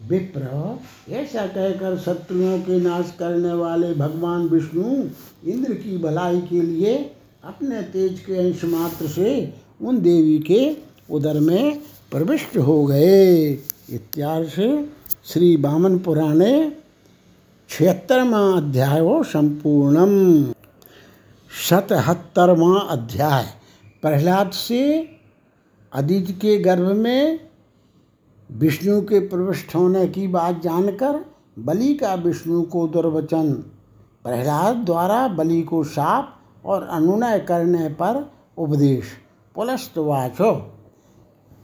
Speaker 1: विप्र? ऐसा कहकर शत्रुओं के नाश करने वाले भगवान विष्णु, इंद्र की भलाई के लिए अपने तेज के अंश मात्र से उन देवी के उदर में प्रविष्ट हो गए। इत्यार्थ श्री वामन पुराणे छिहत्तरवा अध्याय हो संपूर्णम। शतहत्तरवा अध्याय। प्रहलाद से अदिति के गर्भ में विष्णु के प्रविष्ट होने की बात जानकर बलि का विष्णु को दुर्वचन। प्रहलाद द्वारा बलि को साप और अनुनय करने पर उपदेश। पुलस्तवाचो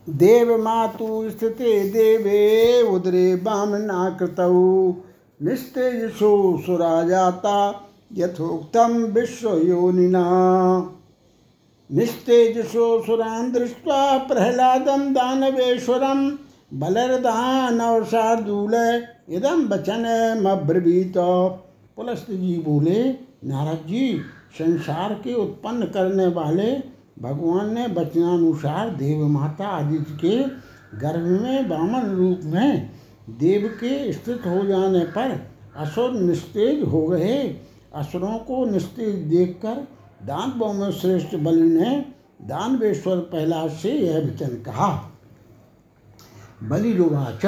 Speaker 1: देव मातु स्थिते देवे उदरे बामनाकृतौ निस्तेजसो सुरा जाता यथोक्तम विश्वयोनिना। निस्तेजसो सुरान् दृष्ट्वा प्रहलादं दानवेश्वरं बलरदानवशार्दूल इदम वचनमब्रवीत। पुलस्त जी बोले, नारद जी, संसार के उत्पन्न करने वाले भगवान ने वचनानुसार देव माता आदित्य के गर्भ में वामन रूप में देव के स्थित हो जाने पर असुर निस्तेज हो गए। असुरों को निस्तेज देखकर दानवों में श्रेष्ठ बलि ने दानवेश्वर प्रहलाद से यह वचन कहा, बलिरुवाच,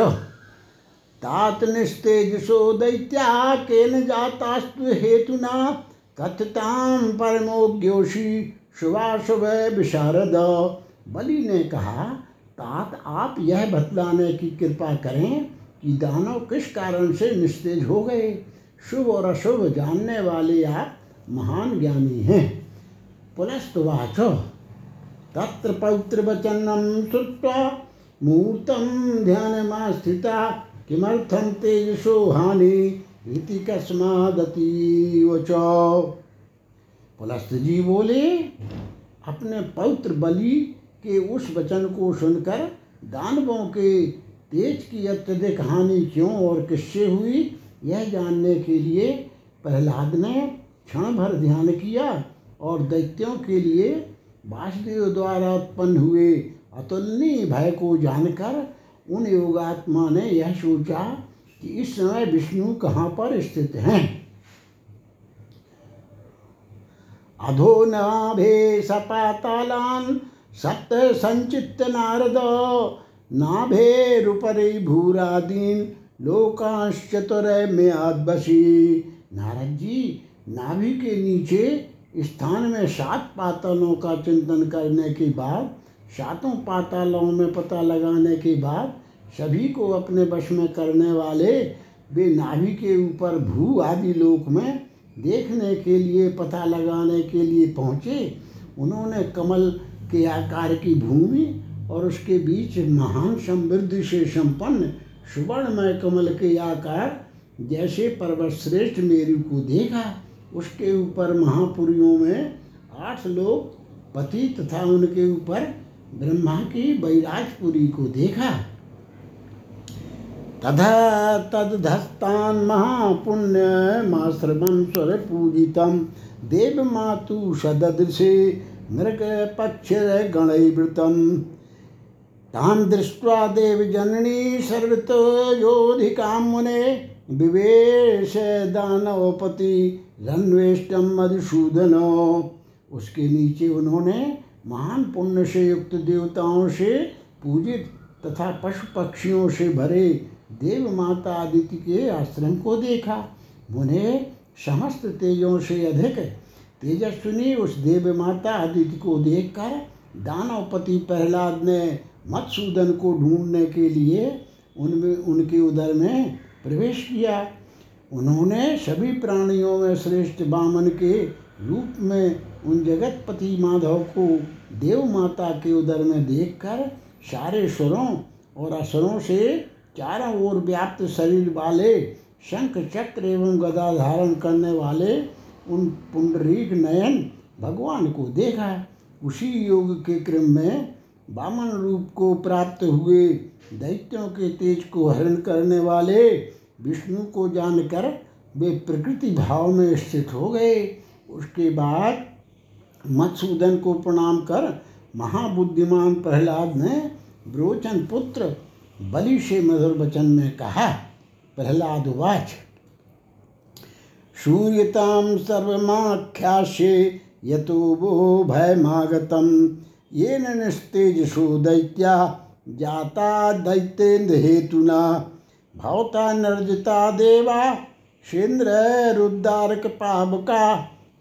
Speaker 1: तात निस्तेजसो दैत्या, केन जातास्तु हेतुना कथताम परमोज्ञोषी शुभाशुभ विशारद बलि ने कहा, तात, आप यह बतलाने की कृपा करें कि दानव किस कारण से निस्तेज हो गए? शुभ और अशुभ जानने वाले आप महान ज्ञानी हैं। पुनस्तुवाच। तत्र पवित्र वचनम श्रुत्वा मूर्तम ध्यानमास्थिता किमर्थम तेजसो हानि कस्मादति वचो पुलस्त जी बोले, अपने पवित्र बलि के उस वचन को सुनकर दानवों के तेज की अत्यधिक हानि क्यों और किससे हुई, यह जानने के लिए प्रहलाद ने क्षण भर ध्यान किया और दैत्यों के लिए वासुदेव द्वारा उत्पन्न हुए अतुलनीय भय को जानकर उन योगात्मा ने यह सोचा कि इस समय विष्णु कहाँ पर स्थित हैं। अधो नाभे सपातालान सप्त संचित नारद नाभे नाभेरुपरि भूरादीन लोकांश्चतुरय में आदबसी नारद जी नाभि के नीचे स्थान में सात पातालों का चिंतन करने के बाद, सातों पातालों में पता लगाने के बाद, सभी को अपने वश में करने वाले वे नाभि के ऊपर भू आदि लोक में देखने के लिए, पता लगाने के लिए पहुँचे। उन्होंने कमल के आकार की भूमि और उसके बीच महान समृद्धि से संपन्न सुवर्णमय कमल के आकार जैसे पर्वत श्रेष्ठ मेरु को देखा। उसके ऊपर महापुरियों में आठ लोग पति तथा उनके ऊपर ब्रह्मा की बैराजपुरी को देखा। तथा तदधस्तान महापुण्य माश्रमं स्वर पूजितम देव मातु सदृशे नृक पक्ष गणवृतम तान दृष्ट्वा देव जननी सर्वतो योधिका मुने विवेश दानवपति रन्वेष्टम मधुसूदन। उसके नीचे उन्होंने महान पुण्य से युक्त देवताओं से पूजित तथा पशु पक्षियों से भरे देव माता आदित्य के आश्रम को देखा। उन्हें समस्त तेजों से अधिक तेजस्विनी उस देव माता आदित्य को देखकर दानवपति प्रहलाद ने मत्सूदन को ढूँढने के लिए उनमें, उनके उदर में प्रवेश किया। उन्होंने सभी प्राणियों में श्रेष्ठ बामन के रूप में उन जगतपति माधव को देव माता के उदर में देखकर सारे स्वरों और असरों से चारों ओर व्याप्त शरीर वाले, शंख चक्र एवं गदा धारण करने वाले, उन पुंडरीक नयन भगवान को देखा। उसी योग के क्रम में वामन रूप को प्राप्त हुए दैत्यों के तेज को हरण करने वाले विष्णु को जानकर वे प्रकृति भाव में स्थित हो गए। उसके बाद मत्सूदन को प्रणाम कर महाबुद्धिमान प्रहलाद ने ब्रोचन पुत्र बलि से मधुर वचन में कहा, प्रहलाद वाच। शूर्यताम सर्वमाख्याशे यतो वो भयमागतम। ये निस्तेजसो दैत्या, जाता दैत्येन्द्र हेतुना भवता नर्जिता देवा, शेन्द्र रुद्धारक पावका।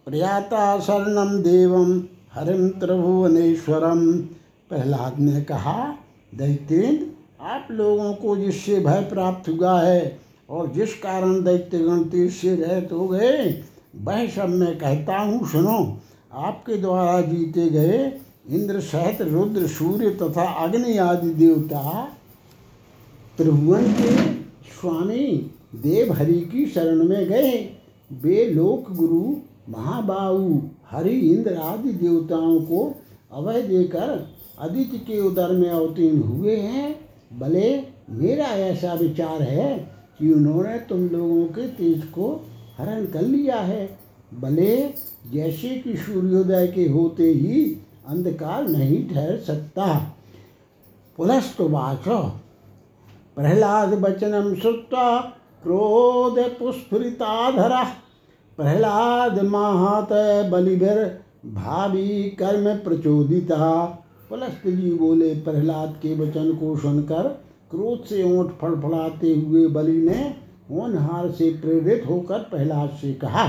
Speaker 1: प्रयाता शरणम देवम हरिम त्रिभुवनेश्वरम। प्रहलाद ने कहा, दैत्येन्द्र आप लोगों को जिससे भय प्राप्त हुआ है और जिस कारण दैत्यगण तीर से रहत हो गए, वह सब मैं कहता हूँ, सुनो। आपके द्वारा जीते गए इंद्र सहित रुद्र, सूर्य तथा अग्नि आदि देवता, त्रिभुवन के स्वामी देवहरि की शरण में गए। वे लोक गुरु, महाबाहु, हरि, इंद्र आदि देवताओं को अभय देकर आदित्य के उदर में अवतीर्ण हुए हैं। भले मेरा ऐसा विचार है कि उन्होंने तुम लोगों के तेज को हरण कर लिया है। भले जैसे कि सूर्योदय के होते ही अंधकार नहीं ठहर सकता। पुलस्तुवाच प्रहलाद वचनम श्रुत्वा क्रोध पुस्फुरिताधरा प्रहलाद महात बलिभिर भावी कर्म प्रचोदिता। पुलस्त जी बोले, प्रहलाद के वचन को सुनकर क्रोध से ओंठ फड़फड़ाते हुए बलि ने होनहार से प्रेरित होकर प्रहलाद से कहा,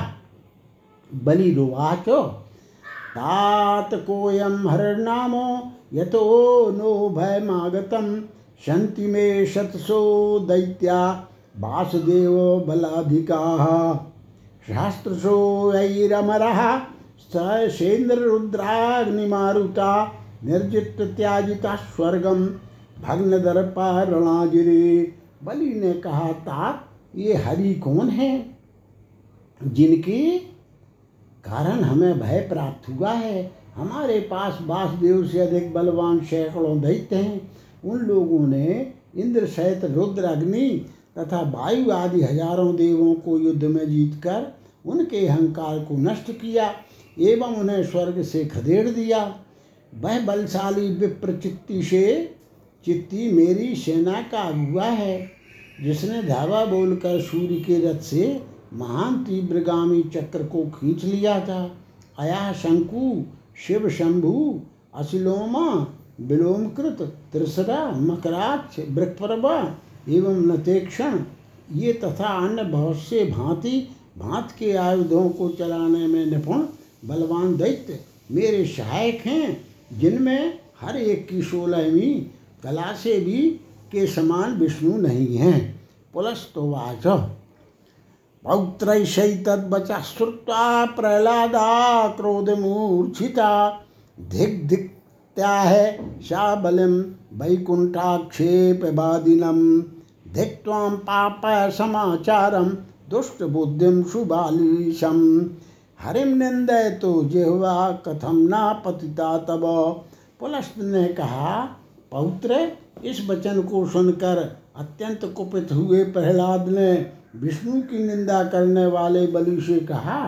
Speaker 1: बलि रुवाच तात कोयम हरनामो यतो नो भयमागतम शंति में शतसो दैत्या, वासुदेव बलाधिका। शास्त्रसो ऐरमरः सेन्द्र रुद्राग्निमारुता निर्जित त्याजिता स्वर्गम भग्न दर्पा रणागिरी बलि ने कहा तात, ये हरि कौन है? जिनके कारण हमें भय प्राप्त हुआ है। हमारे पास वासुदेव से अधिक बलवान सैकड़ों दैत्य हैं। उन लोगों ने इंद्र सहित रुद्र, अग्नि तथा वायु आदि हज़ारों देवों को युद्ध में जीतकर उनके अहंकार को नष्ट किया एवं उन्हें स्वर्ग से खदेड़ दिया। वह बलशाली विप्र चित्ती से चित्ती मेरी सेना का अगुआ है, जिसने धावा बोलकर सूर्य के रथ से महान तीव्रगामी चक्र को खींच लिया था। अया शंकु, शिव शंभु अशिलोमा विलोमकृत त्रिसरा मकराक्ष वृक्षप्रभा एवं नतेक्षण ये तथा अन्य बहुत से भांति, भांत के आयुधों को चलाने में निपुण, बलवान दैत्य मेरे सहायक हैं। जिनमें हर एक की सोलहवीं कला से भी के समान विष्णु नहीं हैं। पुलस्तोवाच पौत्रैषैतद्वचा श्रुत्वा प्रहलादा क्रोधमूर्छिता। धिक् धिक्त्याह सा बलिं वैकुण्ठाक्षेपवादिनं धिक्त्वां पापसमाचारं दुष्टबुद्धिं सुबालीशं हरिम निंदय तो जिह्वा कथम ना पतिता तब। पुलस्त ने कहा, पौत्र, इस वचन को सुनकर अत्यंत कुपित हुए प्रहलाद ने विष्णु की निंदा करने वाले बलि से कहा,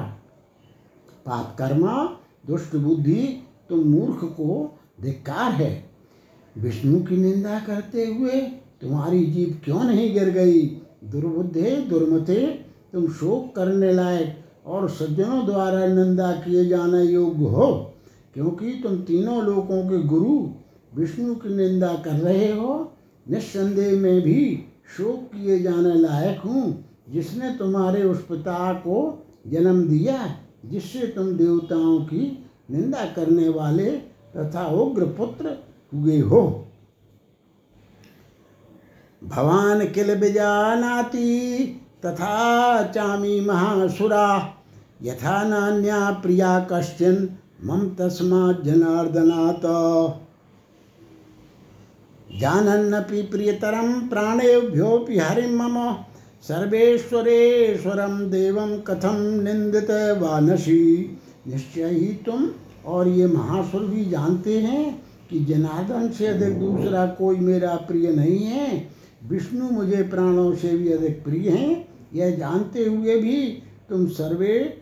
Speaker 1: पापकर्मा, दुष्ट बुद्धि तुम मूर्ख को धिक्कार है। विष्णु की निंदा करते हुए तुम्हारी जीव क्यों नहीं गिर गई? दुर्बुद्धे, दुर्मते, तुम शोक करने लायक और सज्जनों द्वारा निंदा किए जाने योग्य हो, क्योंकि तुम तीनों लोकों के गुरु विष्णु की निंदा कर रहे हो। निस्संदेह में भी शोक किए जाने लायक हूँ, जिसने तुम्हारे उस पिता को जन्म दिया, जिससे तुम देवताओं की निंदा करने वाले तथा उग्र पुत्र हुए हो। भवान किल बिजानाति तथा चामी महासुरा यथा नान्या प्रिया कश्चिन, मम तस्मा जनार्दनात् जानन्नपि प्रियतरं प्राणेभ्योऽपि हरिं मम। सर्वेश्वरेश्वरम देवम कथम निंदित वानसी निश्चय ही तुम और ये महासुर भी जानते हैं कि जनार्दन से अधिक दूसरा कोई मेरा प्रिय नहीं है। विष्णु मुझे प्राणों से भी अधिक प्रिय हैं। यह जानते हुए भी तुम सर्वे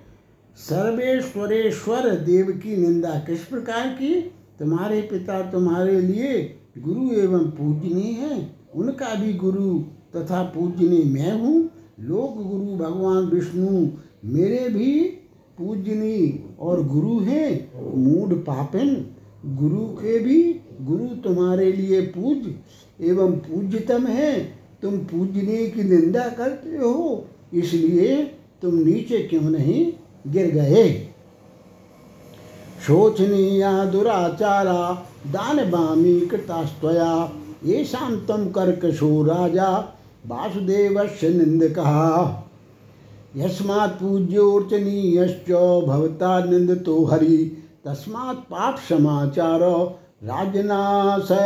Speaker 1: सर्वेश्वरेश्वर देव की निंदा किस प्रकार की? तुम्हारे पिता तुम्हारे लिए गुरु एवं पूजनीय है। उनका भी गुरु तथा पूजनीय मैं हूँ। लोक गुरु भगवान विष्णु मेरे भी पूजनी और गुरु हैं। मूड पापिन, गुरु के भी गुरु तुम्हारे लिए पूज एवं पूज्यतम है। तुम पूजनीय की निंदा करते हो, इसलिए तुम नीचे क्यों नहीं? गिर गए। शोचनीया दुराचारा दान बामी कृतास्तया ये शांतम कर्कशो राजा, वासुदेवस्य निन्दकः यस्मात् पूज्योर्चनीयश्च भवता निंदतो हरि, तस्मात् पाप समाचार राजनाशमवाप्नुहि।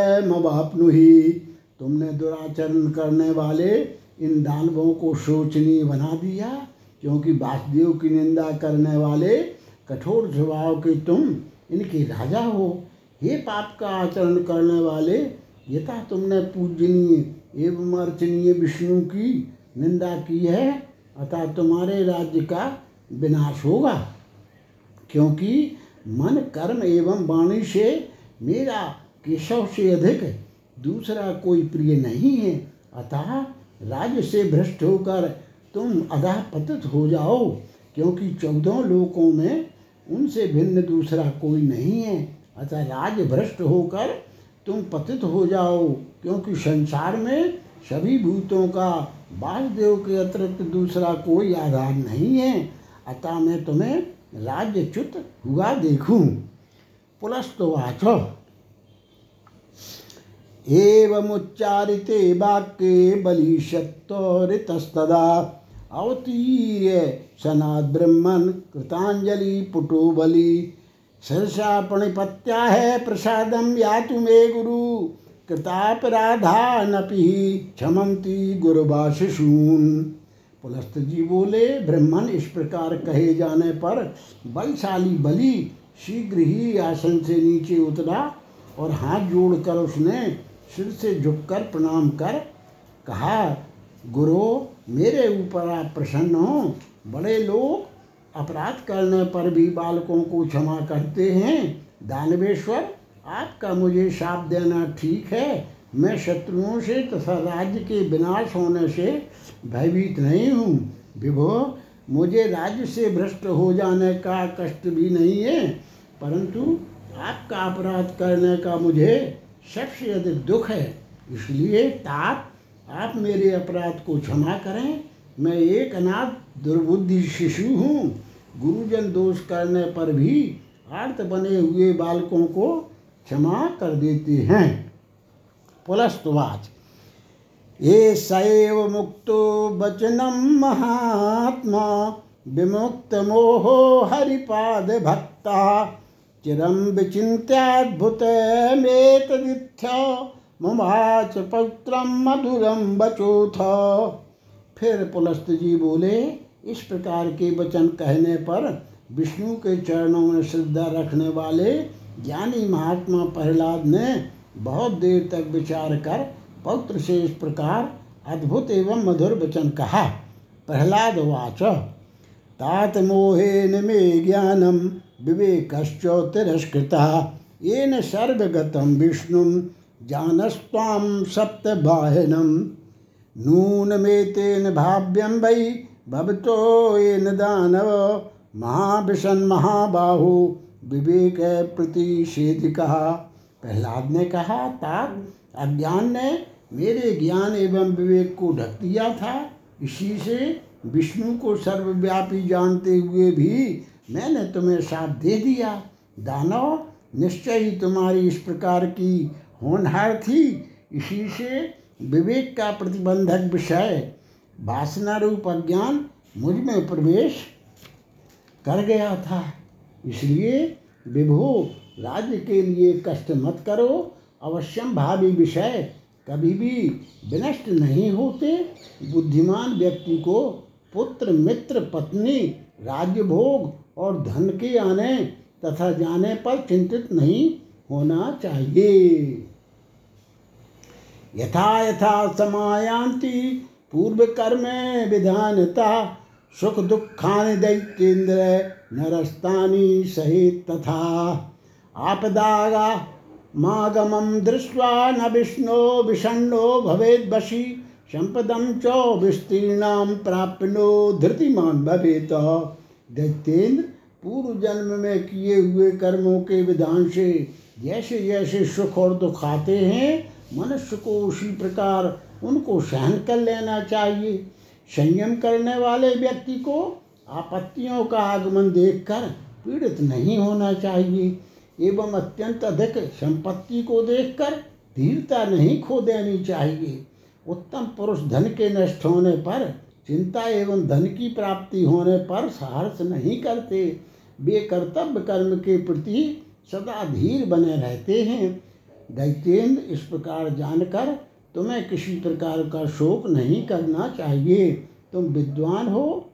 Speaker 1: तुमने दुराचरण करने वाले इन दानवों को शोचनीय बना दिया। क्योंकि वासुदेव की निंदा करने वाले कठोर स्वभाव के तुम इनके राजा हो। हे पाप का आचरण करने वाले, यथा तुमने पूजनीय एवं अर्चनीय विष्णु की निंदा की है, अतः तुम्हारे राज्य का विनाश होगा। क्योंकि मन, कर्म एवं वाणी से मेरा केशव से अधिक दूसरा कोई प्रिय नहीं है। अतः राज्य से भ्रष्ट होकर तुम अधा पतित हो जाओ, क्योंकि चौदह लोकों में उनसे भिन्न दूसरा कोई नहीं है। अतः राज भ्रष्ट होकर तुम पतित हो जाओ, क्योंकि संसार में सभी भूतों का वासुदेव के अतिरिक्त दूसरा कोई आधार नहीं है। अतः मैं तुम्हें राज्यच्युत हुआ देखूँ। पुलस्तवाच एवमुच्चारिते वाक्ये बलिशत्तरितस्तदा। अवतीर्य सनाद्ब्रह्मन् कृताञ्जलि पुटो बलि सरसा प्रणिपत्या है प्रसादम यातु मे गुरु। कृतापराधा नपि क्षमंती गुरुवाशिशून पुलस्त जी बोले, ब्रह्मन इस प्रकार कहे जाने पर बलशाली बलि शीघ्र ही आसन से नीचे उतरा और हाथ जोड़कर उसने सिर से झुककर प्रणाम कर कहा, गुरु मेरे ऊपर आप प्रसन्न हो। बड़े लोग अपराध करने पर भी बालकों को क्षमा करते हैं। दानवेश्वर, आपका मुझे साप देना ठीक है। मैं शत्रुओं से तथा राज्य के विनाश होने से भयभीत नहीं हूँ। विभो, मुझे राज्य से भ्रष्ट हो जाने का कष्ट भी नहीं है, परंतु आपका अपराध करने का मुझे सबसे अधिक दुख है। इसलिए तात आप मेरे अपराध को क्षमा करें। मैं एक अनाथ दुर्बुद्धि शिशु हूँ। गुरुजन दोष करने पर भी आर्त बने हुए बालकों को क्षमा कर देते हैं। पुलस्तवाच। ये सैव मुक्तो वचनम महात्मा, विमुक्त मोहो हरिपाद भक्ता। चिरम विचिन्त्याद्भुत मेतदिथ्य मुमाच पौत्रम मधुरम बचोथ। फिर पुलस्त जी बोले, इस प्रकार के वचन कहने पर विष्णु के चरणों में श्रद्धा रखने वाले ज्ञानी महात्मा प्रहलाद ने बहुत देर तक विचार कर पौत्र से इस प्रकार अद्भुत एवं मधुर वचन कहा। प्रहलाद वाच, तात मोहेन मे ज्ञानम विवेकश्च तिरस्कृता येन सर्वगतं विष्णुं जानस्त्वां सप्तबाहिनं। नूनमेतेन भाव्यं वै भवतो येन दानव महाविशन महाबाहु विवेक प्रतिषेध कहा प्रहलाद ने कहा, तात, अज्ञान ने मेरे ज्ञान एवं विवेक को ढक दिया था। इसी से विष्णु को सर्वव्यापी जानते हुए भी मैंने तुम्हें साथ दे दिया। दानव, निश्चय ही तुम्हारी इस प्रकार की होनहार थी। इसी से विवेक का प्रतिबंधक विषय, वासना रूप अज्ञान मुझमें प्रवेश कर गया था। इसलिए विभो, राज्य के लिए कष्ट मत करो। अवश्यम भावी विषय कभी भी विनष्ट नहीं होते। बुद्धिमान व्यक्ति को पुत्र, मित्र, पत्नी राज्य भोग और धन के आने तथा जाने पर चिंतित नहीं होना चाहिए। यथा यथा समायांति पूर्व कर्म विधानता सुख दुखानि दैत्येन्द्र नरस्तानि सहित तथा। आपदागा मागमं दृष्ट्वा न विष्णो विषण्णो भवेद्वशी संपदम च विस्तीर्णाम प्राप्नो धृतिमान भवेत। दैत्येन्द्र पूर्व जन्म में किए हुए कर्मों के विधान से जैसे जैसे सुख और दुख आते हैं मनुष्य को उसी प्रकार उनको सहन कर लेना चाहिए। संयम करने वाले व्यक्ति को आपत्तियों का आगमन देखकर पीड़ित नहीं होना चाहिए, एवं अत्यंत अधिक संपत्ति को देखकर धीरता नहीं खो देनी चाहिए। उत्तम पुरुष धन के नष्ट होने पर, चिंता एवं धन की प्राप्ति होने पर साहस नहीं करते। वे कर्तव्य कर्म के प्रति सदा धीर बने रहते हैं। दैत्येंद्र, इस प्रकार जानकर तुम्हें किसी प्रकार का शोक नहीं करना चाहिए। तुम विद्वान हो,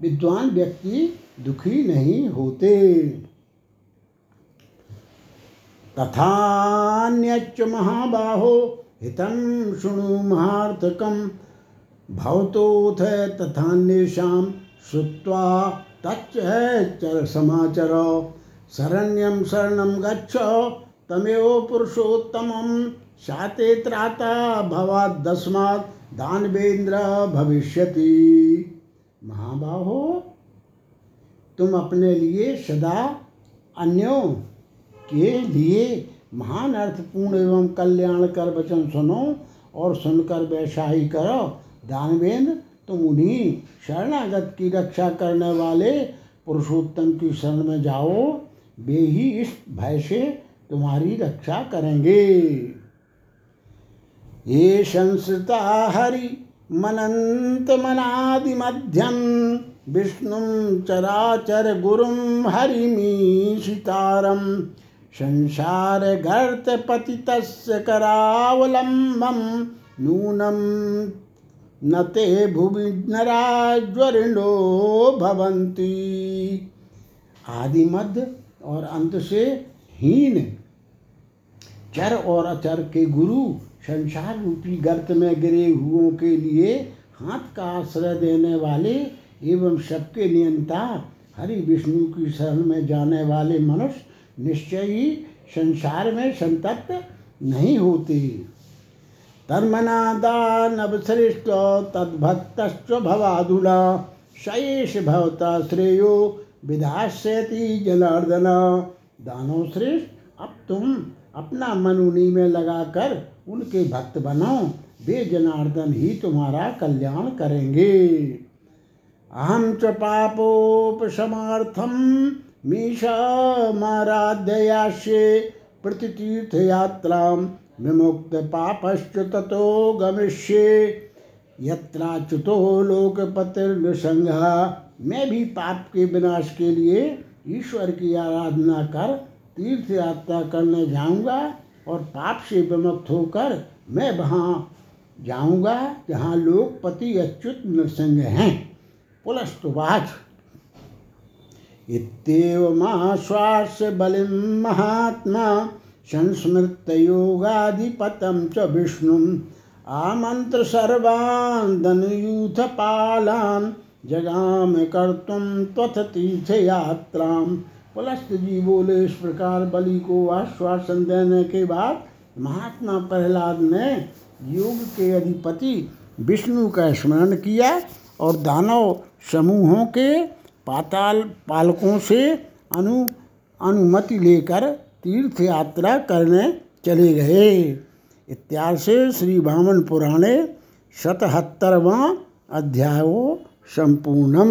Speaker 1: विद्वान व्यक्ति दुखी नहीं होते। तथान्यच्च महाबाहो, हितं शृणु महार्थकं। भवतोऽथ तथान्येषां श्रुत्वा तच्च चर समाचर। शरण्यं शरणं गच्छ। तमेव पुरुषोत्तम साते त्राता दस्मात दानवेंद्र भविष्यति। महाबाहो, तुम अपने लिए सदा अन्यों के लिए महान, अर्थपूर्ण एवं कल्याण कर वचन सुनो और सुनकर वैसा ही करो। दानवेंद्र तुम उन्हीं शरणागत की रक्षा करने वाले पुरुषोत्तम की शरण में जाओ। वे ही इस भय से तुम्हारी रक्षा करेंगे। ये संस्कृता हरि मनंत मनादि मध्यम विष्णु चराचर गुरुम हरिमीशितारम संसार गर्त पतित करावलंबम नूनम न ते भुवि नराज्वरिणो भवंती आदि मध्य और अंत से हीन। चर और अचर के गुरु संसार रूपी गर्त में गिरे हुओं के लिए हाथ का आश्रय देने वाले एवं सबके नियंता, हरि विष्णु की शरण में जाने वाले मनुष्य निश्चय ही संसार में संतप्त नहीं होते। तन्मनादानवश्रेष्ठ तद्भक्त भवाधुला शेष भवता श्रेयो विधास्यति जनार्दन। दानव श्रेष्ठ, अब तुम अपना मन उन्हीं में लगाकर उनके भक्त बनो। वे जनार्दन ही तुम्हारा कल्याण करेंगे। अहम च पापोपशमार्थम मीशमाराध्ययास्ये प्रतितीर्थयात्रां विमुक्त पापश्च ततो गमिष्ये। यत्राच्युतो लोकपतिर्नृसंघा मैं भी पाप के विनाश के लिए ईश्वर की आराधना कर तीर्थ यात्रा करने जाऊँगा और पाप से विमुक्त होकर मैं वहाँ जाऊँगा, जहाँ लोग पति अच्युत नृसिंह हैं। पुलस्तुवाच इत्येवमाश्वास्य बलिं महात्मा संस्मृतयोगाधिपतं च विष्णुम्। आमन्त्र सर्वान् धनुयूथपालान् जगाम कर्तुम त्वथ तीर्थ यात्राम पुलस्त जी बोले इस प्रकार बलि को आश्वासन देने के बाद महात्मा प्रहलाद ने योग के अधिपति विष्णु का स्मरण किया और दानव समूहों के पाताल पालकों से अनु अनुमति लेकर तीर्थ यात्रा करने चले गए। इत्यादि से श्री वामन पुराणे शतहत्तरवां अध्यायो संपूर्णम।